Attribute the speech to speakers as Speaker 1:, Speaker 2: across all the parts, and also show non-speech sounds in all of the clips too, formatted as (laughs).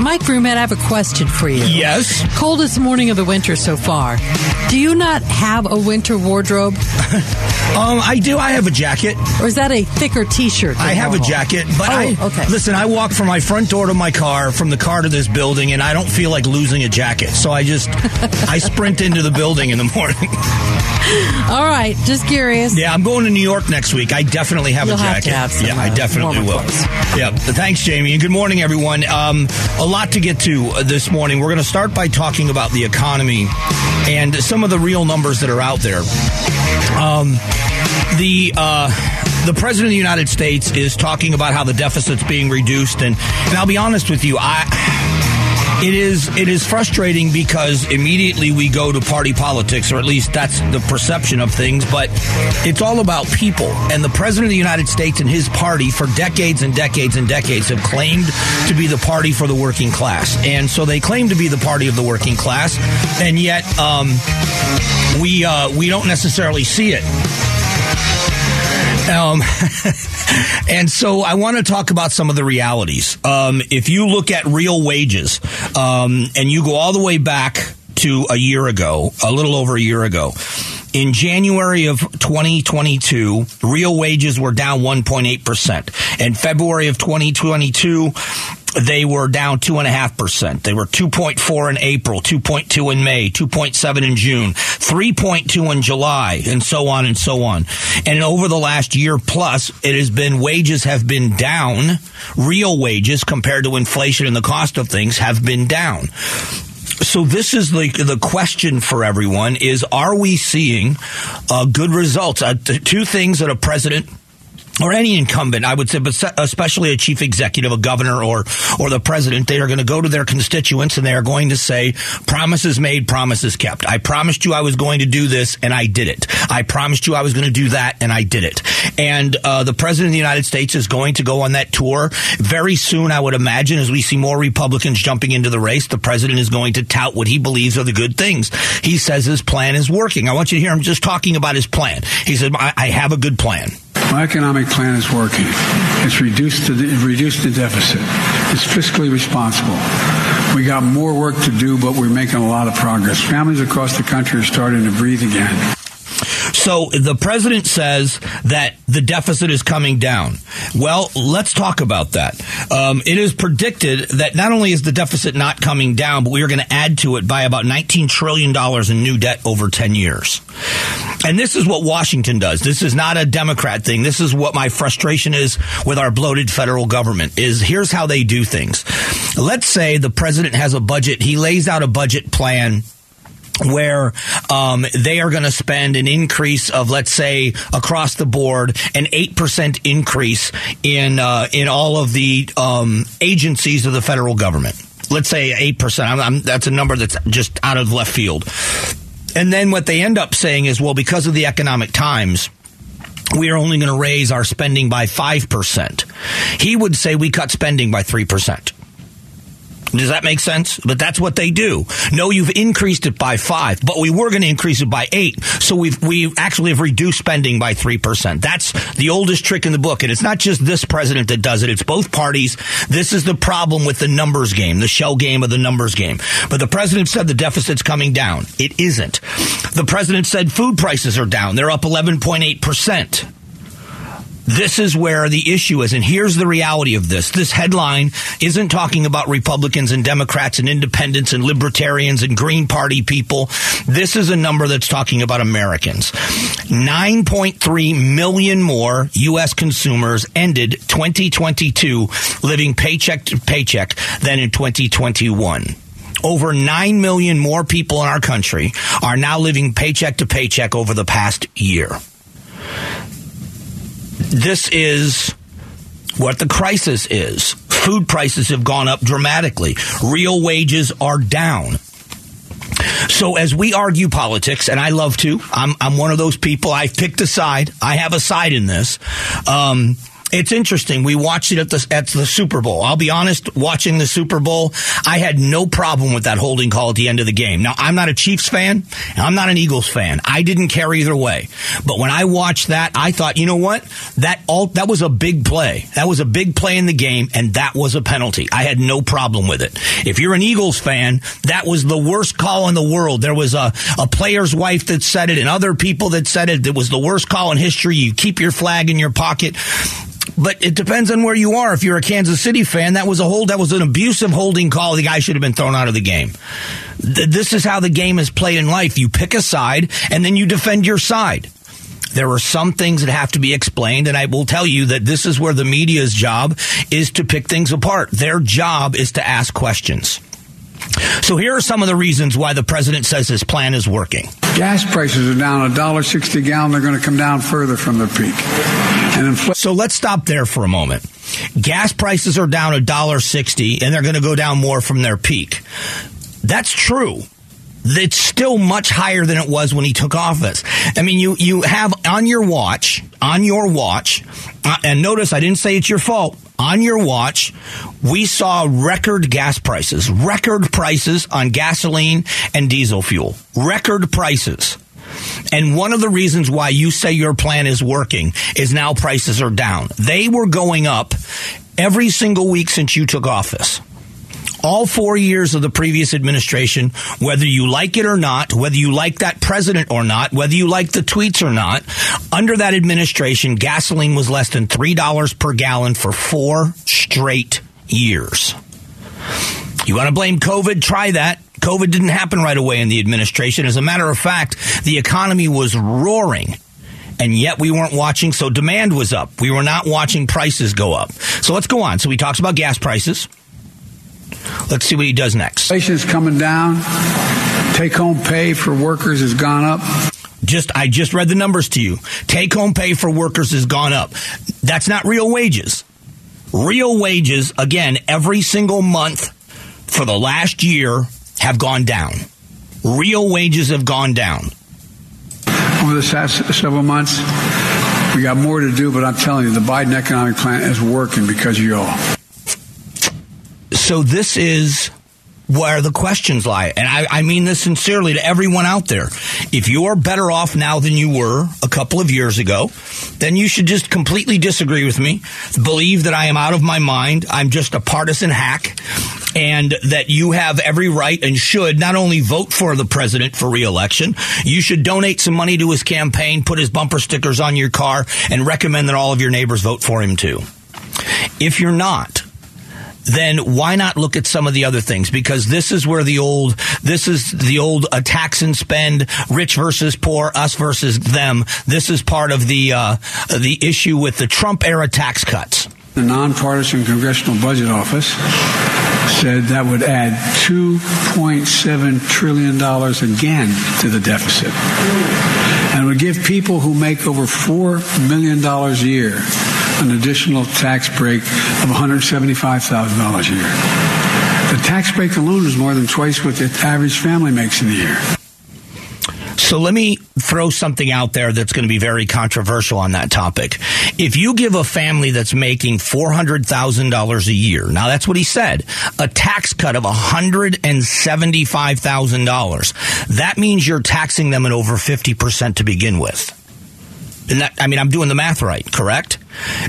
Speaker 1: Mike Broomhead, I have a question for you.
Speaker 2: Yes.
Speaker 1: Coldest morning of the winter so far. Do you not have a winter wardrobe? (laughs)
Speaker 2: um, I do. I have a jacket.
Speaker 1: Or is that a thicker T-shirt?
Speaker 2: I have
Speaker 1: normal?
Speaker 2: a jacket, but
Speaker 1: oh,
Speaker 2: I
Speaker 1: okay.
Speaker 2: listen. I walk from my front door to my car, from the car to this building, and I don't feel like losing a jacket. So I just (laughs) I sprint into the building in the morning. (laughs)
Speaker 1: All right, just curious.
Speaker 2: Yeah, I'm going to New York next week. I definitely have
Speaker 1: You'll
Speaker 2: a
Speaker 1: have
Speaker 2: jacket.
Speaker 1: to have some,
Speaker 2: yeah, I
Speaker 1: uh,
Speaker 2: definitely will.
Speaker 1: clothes.
Speaker 2: Yeah, thanks, Jamie, and good morning, everyone. Um, a lot to get to uh, this morning. We're going to start by talking about the economy and some of the real numbers that are out there. Um, the uh, the president of the United States is talking about how the deficit's being reduced, and, and I'll be honest with you, I. It is it is frustrating because immediately we go to party politics, or at least that's the perception of things. But it's all about people, and the president of the United States and his party for decades and decades and decades have claimed to be the party for the working class, and so they claim to be the party of the working class, and yet um, we uh, we don't necessarily see it. Um, (laughs) and so I want to talk about some of the realities. Um, if you look at real wages, um, and you go all the way back to a year ago, a little over a year ago, in January of 2022, real wages were down 1.8%. In February of 2022, they were down two and a half percent. They were 2.4 in April, 2.2 in May, 2.7 in June, 3.2 in July, and so on and so on. And over the last year plus, it has been wages have been down. Real wages compared to inflation and the cost of things have been down. So this is the the question for everyone: is Are we seeing uh, good results? Uh, t- two things that a president or any incumbent, I would say, but especially a chief executive, a governor, or or the president, they are going to go to their constituents and they are going to say, "Promises made, promises kept." I promised you I was going to do this, and I did it. I promised you I was going to do that, and I did it. And uh, the president of the United States is going to go on that tour very soon. I would imagine, as we see more Republicans jumping into the race, the president is going to tout what he believes are the good things. He says his plan is working. I want you to hear him just talking about his plan. He said, "I, I have a good plan."
Speaker 3: My economic plan is working. It's reduced the, reduced the deficit. It's fiscally responsible. We got more work to do, but we're making a lot of progress. Families across the country are starting to breathe again.
Speaker 2: So the president says that the deficit is coming down. Well, let's talk about that. Um, it is predicted that not only is the deficit not coming down, but we are going to add to it by about $19 trillion in new debt over 10 years. And this is what Washington does. This is not a Democrat thing. This is what my frustration is with our bloated federal government is here's how they do things. Let's say the president has a budget. He lays out a budget plan where um, they are going to spend an increase of, let's say, across the board, an eight percent increase in uh, in all of the um, agencies of the federal government. Let's say eight percent. That's a number that's just out of left field. And then what they end up saying is, well, because of the economic times we are only going to raise our spending by 5%. He would say we cut spending by 3%. Does that make sense? But that's what they do. No, you've increased it by five, but we were going to increase it by eight. So we've, we actually have reduced spending by 3%. That's the oldest trick in the book. And it's not just this president that does it. It's both parties. This is the problem with the numbers game, the shell game of the numbers game. But the president said the deficit's coming down. It isn't. The president said food prices are down. They're up 11.8%. This is where the issue is. And here's the reality of this. This headline isn't talking about Republicans and Democrats and independents and libertarians and Green Party people. This is a number that's talking about Americans. 9.3 million more U.S. consumers ended 2022 living paycheck to paycheck than in 2021 over 9 million more people in our country are now living paycheck to paycheck over the past year this is what the crisis is. Food prices have gone up dramatically. Real wages are down. So as we argue politics, and I love to, I'm, I'm one of those people. I've picked a side. I have a side in this. Um, It's interesting. We watched it at the at the Super Bowl. I'll be honest, watching the Super Bowl, I had no problem with that holding call at the end of the game. Now, I'm not a Chiefs fan, and I'm not an Eagles fan. I didn't care either way. But when I watched that, I thought, you know what? That all that was a big play. That was a big play in the game, and that was a penalty. I had no problem with it. If you're an Eagles fan, that was the worst call in the world. There was a, a player's wife that said it, and other people that said it. It was the worst call in history. You keep your flag in your pocket but it depends on where you are. If you're a Kansas City fan, that was a hold, that was an abusive holding call. The guy should have been thrown out of the game. This is how the game is played in life. You pick a side and then you defend your side. There are some things that have to be explained, and I will tell you that this is where the media's job is to pick things apart. Their job is to ask questions. So here are some of the reasons why the president says his plan is working.
Speaker 3: Gas prices are down a dollar sixty a gallon. They're going to come down further from their peak.
Speaker 2: And infl- so let's stop there for a moment. Gas prices are down a dollar sixty, and they're going to go down more from their peak. That's true it's still much higher than it was when he took office. I mean, you you have on your watch, on your watch, uh, and notice I didn't say it's your fault. On your watch, we saw record gas prices, record prices on gasoline and diesel fuel, record prices. And one of the reasons why you say your plan is working is now prices are down. They were going up every single week since you took office all four years of the previous administration, whether you like it or not, whether you like that president or not, whether you like the tweets or not, under that administration, gasoline was less than $3 per gallon for four straight years. You want to blame COVID? Try that. COVID didn't happen right away in the administration. As a matter of fact, the economy was roaring and yet we weren't watching. So demand was up. We were not watching prices go up. So let's go on. So he talks about gas prices. Let's see what he does next.
Speaker 3: Inflation is coming down. Take home pay for workers has gone up.
Speaker 2: Just I just read the numbers to you. Take home pay for workers has gone up. That's not real wages. Real wages again every single month for the last year have gone down. Real wages have gone down.
Speaker 3: Over the past several months, we got more to do, but I'm telling you, the Biden economic plan is working because of y'all.
Speaker 2: So this is where the questions lie. And I, I, mean this sincerely to everyone out there. If you're better off now than you were a couple of years ago, then you should just completely disagree with me, believe that I am out of my mind, I'm just a partisan hack, and that you have every right and should not only vote for the president for reelection, you should donate some money to his campaign, put his bumper stickers on your car, and recommend that all of your neighbors vote for him too. If you're not, then why not look at some of the other things? Because this is where the old, this is the old uh, tax and spend, rich versus poor, us versus them. This is part of the uh, the issue with the Trump era tax cuts.
Speaker 3: The nonpartisan Congressional Budget Office said that would add $2.7 trillion again to the deficit. And would give people who make over $4 million a year an additional tax break of $175,000 a year. The tax break alone is more than twice what the average family makes in a year.
Speaker 2: So let me throw something out there that's going to be very controversial on that topic. If you give a family that's making $400,000 a year, now that's what he said, a tax cut of $175,000, that means you're taxing them at over 50% to begin with. And that, I mean, I'm doing the math right, correct?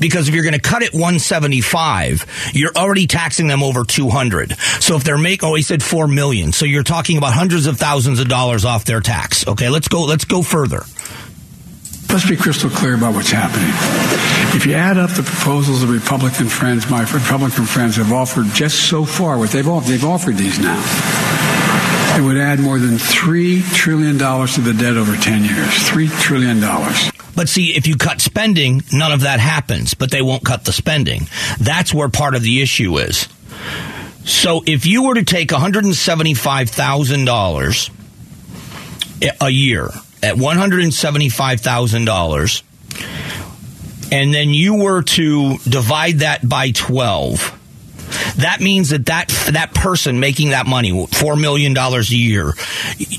Speaker 2: Because if you're going to cut it 175, you're already taxing them over 200. So if they're make, oh, he said 4 million. So you're talking about hundreds of thousands of dollars off their tax. Okay, let's go, let's go further.
Speaker 3: Let's be crystal clear about what's happening. If you add up the proposals the Republican friends, my Republican friends have offered just so far, what they've offered, they've offered these now. It would add more than $3 trillion to the debt over 10 years. $3 trillion.
Speaker 2: But see, if you cut spending, none of that happens, but they won't cut the spending. That's where part of the issue is. So if you were to take $175,000 a year at $175,000 and then you were to divide that by 12, that means that that, that person making that money, $4 million a year,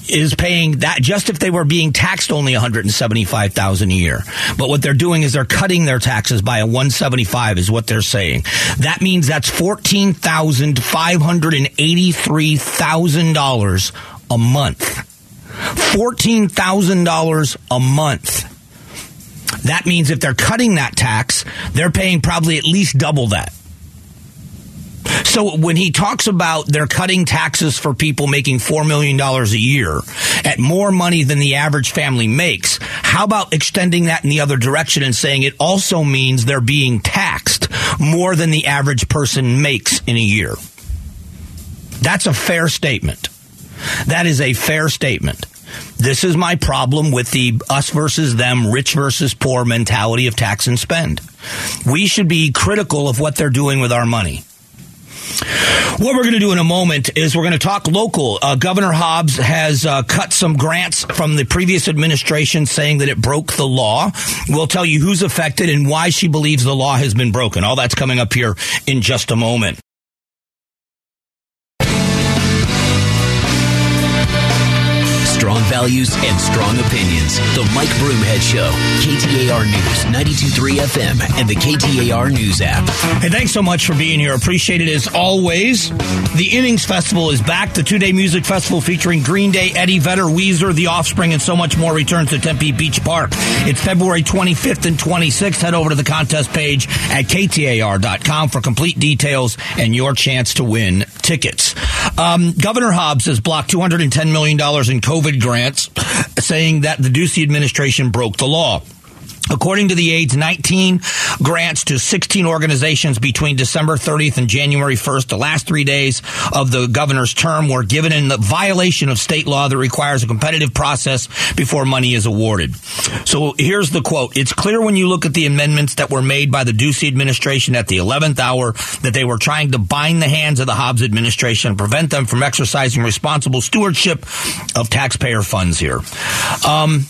Speaker 2: is paying that just if they were being taxed only 175,000 a year. But what they're doing is they're cutting their taxes by a 175 is what they're saying. That means that's $14,583,000 a month. $14,000 a month. That means if they're cutting that tax, they're paying probably at least double that. So when he talks about they're cutting taxes for people making $4 million a year at more money than the average family makes, how about extending that in the other direction and saying it also means they're being taxed more than the average person makes in a year? That's a fair statement. That is a fair statement. This is my problem with the us versus them, rich versus poor mentality of tax and spend. We should be critical of what they're doing with our money. What we're going to do in a moment is we're going to talk local. Uh, Governor Hobbs has uh, cut some grants from the previous administration saying that it broke the law. We'll tell you who's affected and why she believes the law has been broken. All that's coming up here in just a moment.
Speaker 4: Strong values and strong opinions. The Mike Broomhead Show. KTAR News, 92.3 FM, and the KTAR News app.
Speaker 2: Hey, thanks so much for being here. Appreciate it as always. The Innings Festival is back. The two day music festival featuring Green Day, Eddie Vedder, Weezer, The Offspring, and so much more returns to Tempe Beach Park. It's February 25th and 26th. Head over to the contest page at KTAR.com for complete details and your chance to win tickets. Um, Governor Hobbs has blocked $210 million in COVID grants, saying that the Ducey administration broke the law. According to the aides, 19 grants to 16 organizations between December 30th and January 1st, the last three days of the governor's term, were given in the violation of state law that requires a competitive process before money is awarded. So here's the quote. It's clear when you look at the amendments that were made by the Ducey administration at the 11th hour that they were trying to bind the hands of the Hobbs administration and prevent them from exercising responsible stewardship of taxpayer funds here. Um,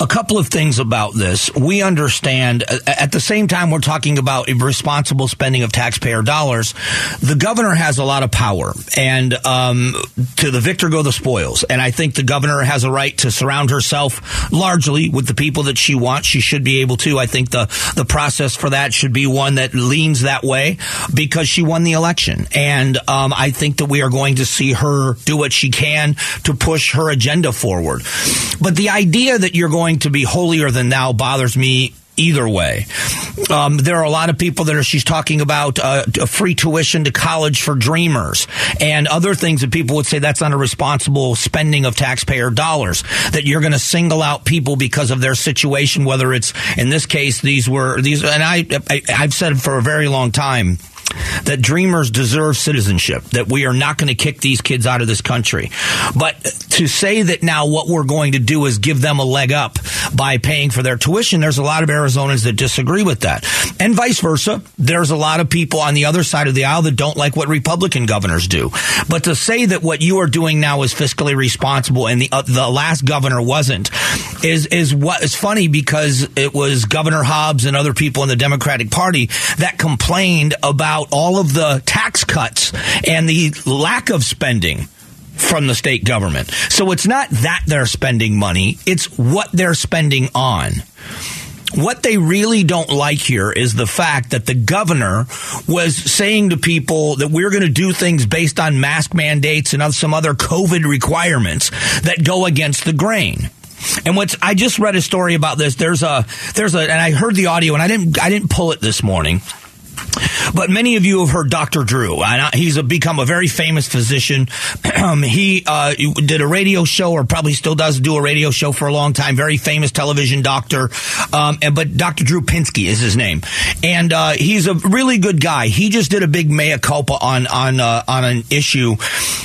Speaker 2: a couple of things about this. We understand at the same time we're talking about responsible spending of taxpayer dollars. The governor has a lot of power, and um, to the victor go the spoils. And I think the governor has a right to surround herself largely with the people that she wants. She should be able to. I think the the process for that should be one that leans that way because she won the election, and um, I think that we are going to see her do what she can to push her agenda forward. But the idea that you're going to be holier than thou bothers me either way. Um, there are a lot of people that are, she's talking about uh, free tuition to college for dreamers and other things that people would say that's not a responsible spending of taxpayer dollars. That you're going to single out people because of their situation, whether it's in this case these were these, and I, I I've said for a very long time that dreamers deserve citizenship, that we are not going to kick these kids out of this country. But to say that now what we're going to do is give them a leg up by paying for their tuition, there's a lot of Arizonans that disagree with that. And vice versa. There's a lot of people on the other side of the aisle that don't like what Republican governors do. But to say that what you are doing now is fiscally responsible and the, uh, the last governor wasn't is, is what is funny because it was Governor Hobbs and other people in the Democratic Party that complained about all of the tax cuts and the lack of spending from the state government. So it's not that they're spending money, it's what they're spending on. What they really don't like here is the fact that the governor was saying to people that we're going to do things based on mask mandates and some other COVID requirements that go against the grain. And what's I just read a story about this. There's a there's a and I heard the audio and I didn't I didn't pull it this morning. But many of you have heard Dr. Drew. He's a, become a very famous physician. (clears throat) he uh, did a radio show, or probably still does do a radio show for a long time. Very famous television doctor. Um, and, but Dr. Drew Pinsky is his name, and uh, he's a really good guy. He just did a big mea culpa on on uh, on an issue.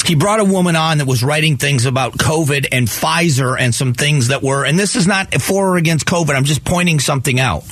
Speaker 2: He brought a woman on that was writing things about COVID and Pfizer and some things that were. And this is not for or against COVID. I'm just pointing something out.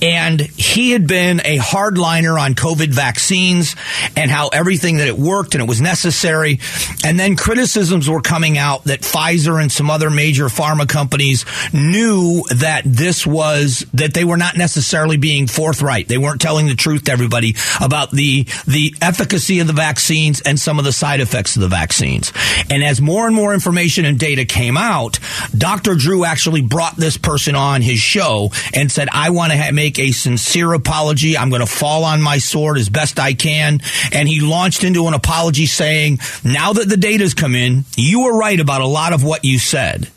Speaker 2: And he had been a hard on COVID vaccines and how everything that it worked and it was necessary. And then criticisms were coming out that Pfizer and some other major pharma companies knew that this was, that they were not necessarily being forthright. They weren't telling the truth to everybody about the, the efficacy of the vaccines and some of the side effects of the vaccines. And as more and more information and data came out, Dr. Drew actually brought this person on his show and said, I want to ha- make a sincere apology. I'm going to fall on my sword as best I can. And he launched into an apology saying, now that the data's come in, you were right about a lot of what you said.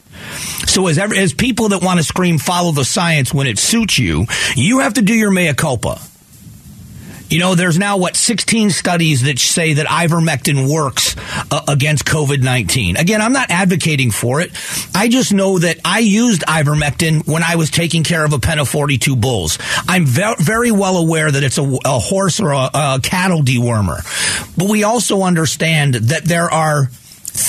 Speaker 2: So as as people that want to scream follow the science when it suits you, you have to do your mea culpa. You know, there's now what 16 studies that say that ivermectin works uh, against COVID-19. Again, I'm not advocating for it. I just know that I used ivermectin when I was taking care of a pen of 42 bulls. I'm ve- very well aware that it's a, a horse or a, a cattle dewormer. But we also understand that there are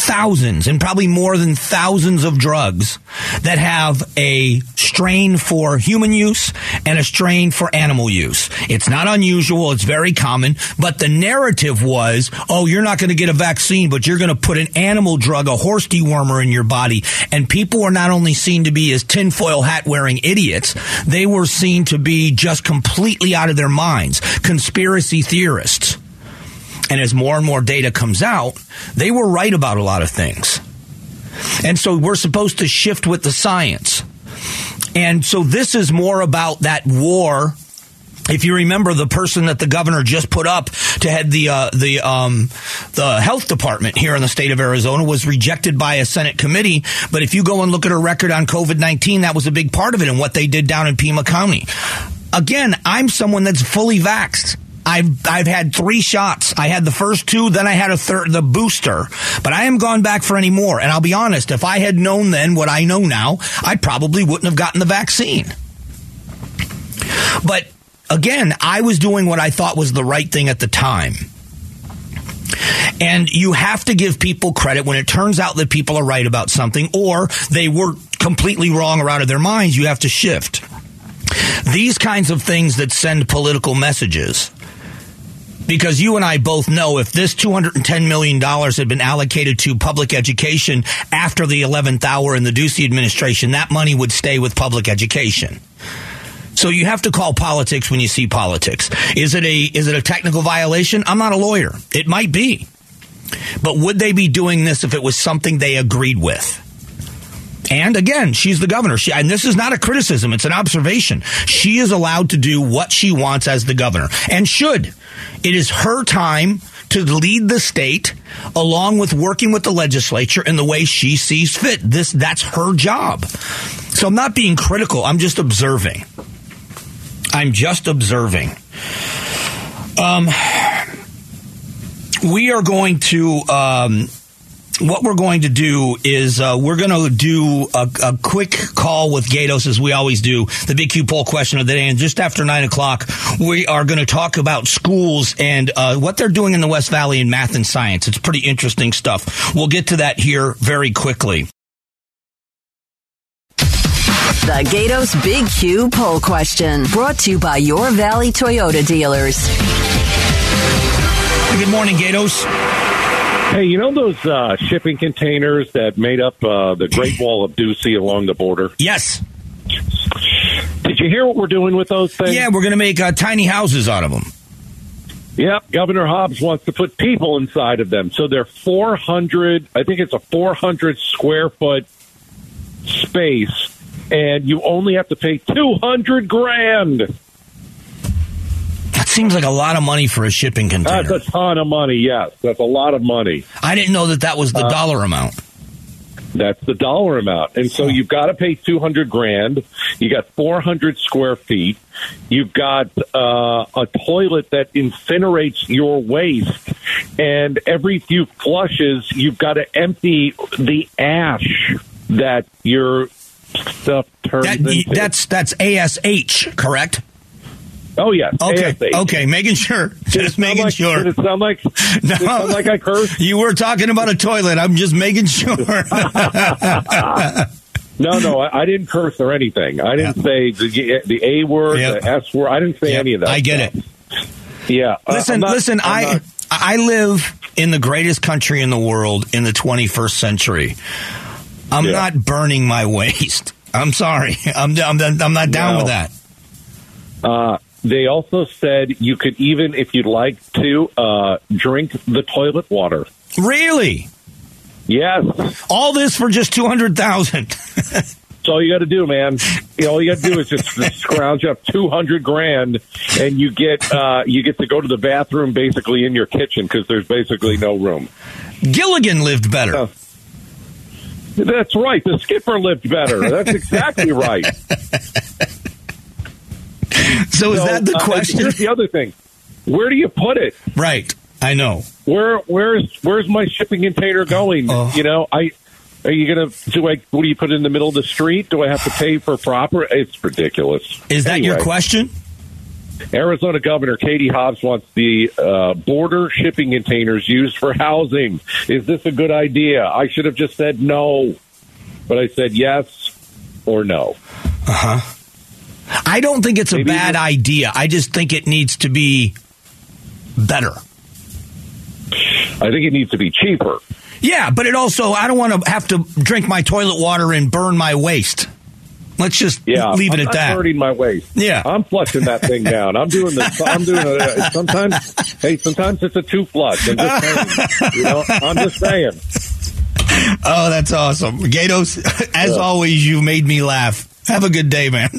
Speaker 2: thousands and probably more than thousands of drugs that have a strain for human use and a strain for animal use. It's not unusual. It's very common. But the narrative was, oh, you're not going to get a vaccine, but you're going to put an animal drug, a horse dewormer in your body. And people were not only seen to be as tinfoil hat wearing idiots, they were seen to be just completely out of their minds. Conspiracy theorists. And as more and more data comes out, they were right about a lot of things. And so we're supposed to shift with the science. And so this is more about that war if you remember the person that the governor just put up to head the uh, the um, the health department here in the state of Arizona was rejected by a Senate committee. But if you go and look at her record on COVID nineteen, that was a big part of it and what they did down in Pima County. Again, I'm someone that's fully vaxxed. I've I've had three shots. I had the first two, then I had a third, the booster. But I haven't gone back for any more. And I'll be honest, if I had known then what I know now, I probably wouldn't have gotten the vaccine. But again, I was doing what I thought was the right thing at the time. And you have to give people credit when it turns out that people are right about something or they were completely wrong or out of their minds, you have to shift. These kinds of things that send political messages because you and I both know if this $210 million had been allocated to public education after the 11th hour in the Ducey administration, that money would stay with public education. So you have to call politics when you see politics. Is it a is it a technical violation? I'm not a lawyer. It might be. But would they be doing this if it was something they agreed with? And again, she's the governor. She, and this is not a criticism, it's an observation. She is allowed to do what she wants as the governor and should. It is her time to lead the state along with working with the legislature in the way she sees fit. This that's her job. So I'm not being critical. I'm just observing. I'm just observing. Um, we are going to um, what we're going to do is uh, we're going to do a, a, quick call with Gatos as we always do. The big Q poll question of the day, and just after nine o'clock, we are going to talk about schools and uh, what they're doing in the West Valley in math and science. It's pretty interesting stuff. We'll get to that here very quickly.
Speaker 5: The Gatos Big Q poll question brought to you by your Valley Toyota dealers.
Speaker 2: Good morning, Gatos.
Speaker 6: Hey, you know those uh, shipping containers that made up uh, the Great Wall of Ducey along the border?
Speaker 2: Yes.
Speaker 6: Did you hear what we're doing with those things?
Speaker 2: Yeah, we're going to make uh, tiny houses out of them.
Speaker 6: Yep, Governor Hobbs wants to put people inside of them. So they're 400, I think it's a 400 square foot space, and you only have to pay 200 grand
Speaker 2: seems like a lot of money for a shipping container.
Speaker 6: That's a ton of money, yes. That's a lot of money.
Speaker 2: I didn't know that that was the uh, dollar amount.
Speaker 6: That's the dollar amount. And so you've got to pay 200 grand. You got 400 square feet. You've got uh, a toilet that incinerates your waste. And every few flushes, you've got to empty the ash that your stuff turns that, into.
Speaker 2: That's, that's ASH, correct?
Speaker 6: Oh yeah.
Speaker 2: Okay. ASH. Okay. Making sure. Just making
Speaker 6: like,
Speaker 2: sure.
Speaker 6: Did it sound like? (laughs) No. Sound like I cursed.
Speaker 2: You were talking about a toilet. I'm just making sure. (laughs) (laughs) no,
Speaker 6: no, I, I, didn't curse or anything. I didn't yeah. say the, the A word, yep. the S word. I didn't say yep. any of that.
Speaker 2: I get stuff.
Speaker 6: Yeah. uh,
Speaker 2: Listen,
Speaker 6: not-
Speaker 2: listen.
Speaker 6: I'm
Speaker 2: I
Speaker 6: not-
Speaker 2: I live in the greatest country in the world in the 21st century. I'm
Speaker 6: Yeah.
Speaker 2: not burning my waste. I'm sorry. I'm I'm, I'm not down
Speaker 6: No.
Speaker 2: with that.
Speaker 6: Uh, they also said you could even, if you'd like to, uh, drink the toilet water.
Speaker 2: Really?
Speaker 6: Yes.
Speaker 2: All this for just 200,000. (laughs)
Speaker 6: That's all you got to do, man. All you got to do is just (laughs) scrounge up two hundred grand, and you get uh, you get to go to the bathroom basically in your kitchen because there's basically no room.
Speaker 2: Gilligan lived better.
Speaker 6: Oh. That's right. The skipper lived better. That's exactly right. (laughs)
Speaker 2: So is
Speaker 6: So,
Speaker 2: that the
Speaker 6: uh,
Speaker 2: question?
Speaker 6: Here's the other thing. Where do you put it?
Speaker 2: right. I know.
Speaker 6: Where where's where's my shipping container going?
Speaker 2: Oh.
Speaker 6: You know, I are you gonna do I what do you put it in the middle of the street? Do I have to pay for proper? It's ridiculous.
Speaker 2: Is that your question?
Speaker 6: Arizona Governor Katie Hobbs wants the uh, border shipping containers used for housing. Is this a good idea? I should have just said no, but I said yes or no.
Speaker 2: I don't think it's a bad idea. I just think it needs to be better.
Speaker 6: I think it needs to be cheaper.
Speaker 2: Yeah, but it also, I don't want to have to drink my toilet water and burn my waste. Let's just
Speaker 6: Yeah,
Speaker 2: leave it
Speaker 6: I'm
Speaker 2: at that.
Speaker 6: Burning my waste.
Speaker 2: Yeah.
Speaker 6: I'm flushing that thing down. I'm doing this. I'm doing it. Sometimes, hey, sometimes it's a two flush. I'm just saying. You know, I'm just saying.
Speaker 2: Oh, that's awesome. Gatos, (laughs) as
Speaker 6: Yeah.
Speaker 2: always, you made me laugh. Have a good day, man.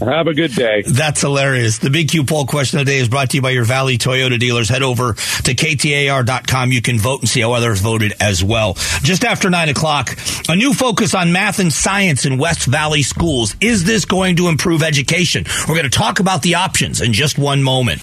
Speaker 6: Have a good day.
Speaker 2: That's hilarious. The Big Q poll question of the day is brought to you by your Valley Toyota dealers. Head over to KTAR.com. You can vote and see how others voted as well. Just after nine o'clock, a new focus on math and science in West Valley schools. Is this going to improve education? We're going to talk about the options in just one moment.